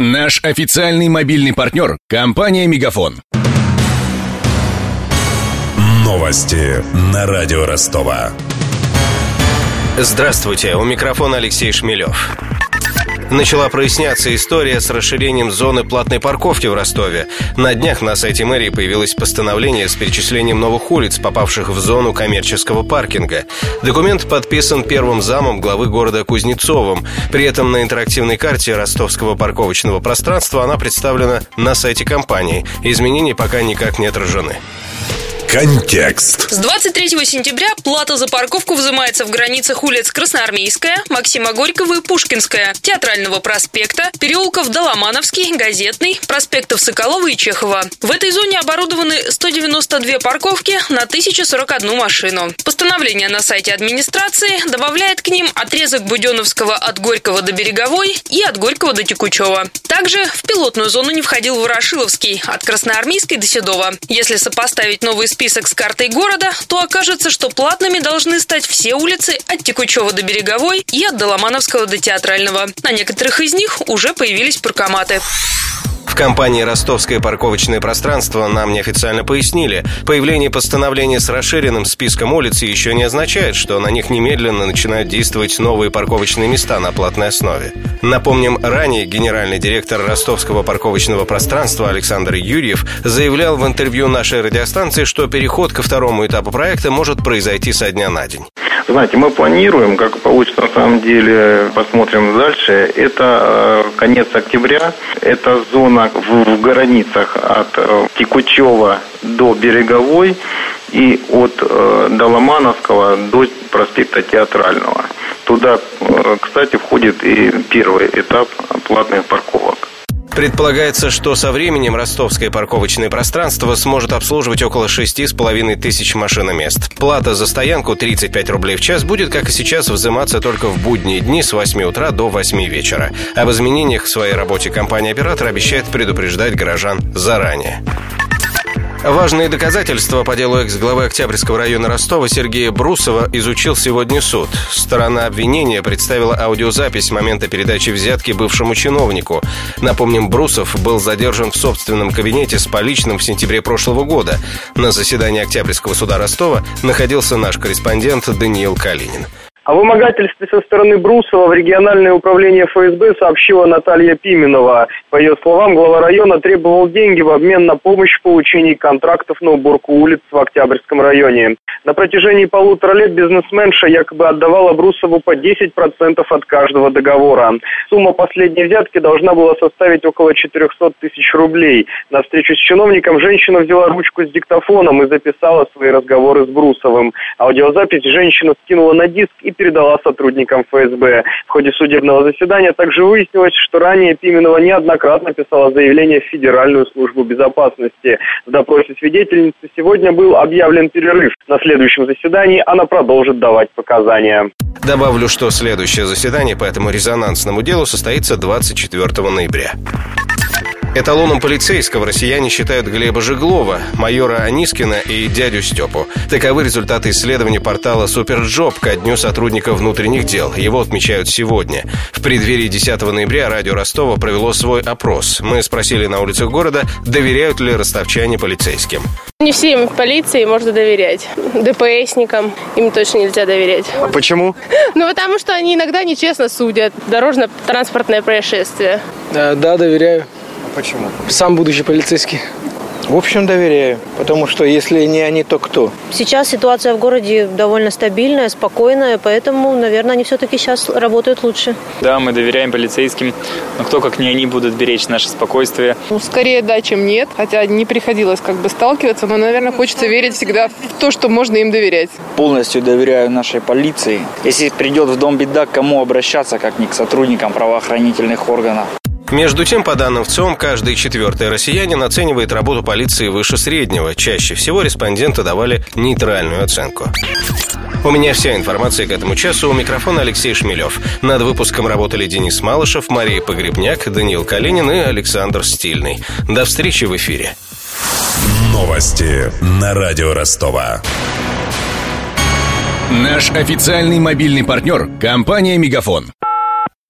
Наш официальный мобильный партнер – компания «Мегафон». Новости на радио Ростова. Здравствуйте, у микрофона Алексей Шмелев. Начала проясняться история с расширением зоны платной парковки в Ростове. На днях на сайте мэрии появилось постановление с перечислением новых улиц, попавших в зону коммерческого паркинга. Документ подписан первым замом главы города Кузнецовым. При этом на интерактивной карте ростовского парковочного пространства она представлена на сайте компании. Изменения пока никак не отражены. Контекст. С 23 сентября плата за парковку взимается в границах улиц Красноармейская, Максима Горького и Пушкинская, Театрального проспекта, переулков Доломановский, Газетный, проспектов Соколова и Чехова. В этой зоне оборудованы 192 парковки на 1041 машину. Постановление на сайте администрации добавляет к ним отрезок Буденовского от Горького до Береговой и от Горького до Текучева. Также в пилотную зону не входил Ворошиловский от Красноармейской до Седова. Если сопоставить новый список список с картой города, то окажется, что платными должны стать все улицы от Текучева до Береговой и от Доломановского до Театрального. На некоторых из них уже появились паркоматы. В компании «Ростовское парковочное пространство» нам неофициально пояснили, появление постановления с расширенным списком улиц еще не означает, что на них немедленно начинают действовать новые парковочные места на платной основе. Напомним, ранее генеральный директор ростовского парковочного пространства Александр Юрьев заявлял в интервью нашей радиостанции, что переход ко второму этапу проекта может произойти со дня на день. Знаете, мы планируем, как получится на самом деле, посмотрим дальше. Это э, конец октября, это зона в, в границах от э, Текучева до Береговой и от э, Доломановского до проспекта Театрального. Туда, э, кстати, входит и первый этап платных парковок. Предполагается, что со временем ростовское парковочное пространство сможет обслуживать около 6,5 тысяч машиномест. Плата за стоянку 35 рублей в час будет, как и сейчас, взиматься только в будние дни с 8 утра до 8 вечера. Об изменениях в своей работе компания-оператор обещает предупреждать горожан заранее. Важные доказательства по делу экс-главы Октябрьского района Ростова Сергея Брусова изучил сегодня суд. Сторона обвинения представила аудиозапись момента передачи взятки бывшему чиновнику. Напомним, Брусов был задержан в собственном кабинете с поличным в сентябре прошлого года. На заседании Октябрьского суда Ростова находился наш корреспондент Даниил Калинин. О вымогательстве со стороны Брусова в региональное управление ФСБ сообщила Наталья Пименова. По ее словам, глава района требовал деньги в обмен на помощь в получении контрактов на уборку улиц в Октябрьском районе. На протяжении полутора лет бизнесменша якобы отдавала Брусову по 10% от каждого договора. Сумма последней взятки должна была составить около 400 тысяч рублей. На встречу с чиновником женщина взяла ручку с диктофоном и записала свои разговоры с Брусовым. Аудиозапись женщина скинула на диск и передала сотрудникам ФСБ. В ходе судебного заседания также выяснилось, что ранее Пименова неоднократно писала заявление в Федеральную службу безопасности. В допросе свидетельницы сегодня был объявлен перерыв. На следующем заседании она продолжит давать показания. Добавлю, что следующее заседание по этому резонансному делу состоится 24 ноября. Эталоном полицейского россияне считают Глеба Жеглова, майора Анискина и дядю Степу. Таковы результаты исследования портала SuperJob ко Дню сотрудников внутренних дел. Его отмечают сегодня. В преддверии 10 ноября радио Ростова провело свой опрос. Мы спросили на улицах города, доверяют ли ростовчане полицейским. Не всем полиции можно доверять. ДПСникам им точно нельзя доверять. А почему? Ну, потому что они иногда нечестно судят. Дорожно-транспортное происшествие. Да, да, доверяю. Почему? Сам будущий полицейский. В общем, доверяю, потому что если не они, то кто? Сейчас ситуация в городе довольно стабильная, спокойная, поэтому, наверное, они все-таки сейчас работают лучше. Да, мы доверяем полицейским, но кто, как не они, будут беречь наше спокойствие? Ну, скорее да, чем нет, хотя не приходилось как бы сталкиваться, но, наверное, хочется верить всегда в то, что можно им доверять. Полностью доверяю нашей полиции. Если придет в дом беда, к кому обращаться, как не к сотрудникам правоохранительных органов? Между тем, по данным ВЦИОМ, каждый четвертый россиянин оценивает работу полиции выше среднего. Чаще всего респонденты давали нейтральную оценку. У меня вся информация к этому часу. У микрофона Алексей Шмелев. Над выпуском работали Денис Малышев, Мария Погребняк, Даниил Калинин и Александр Стильный. До встречи в эфире. Новости на радио Ростова. Наш официальный мобильный партнер – компания «Мегафон».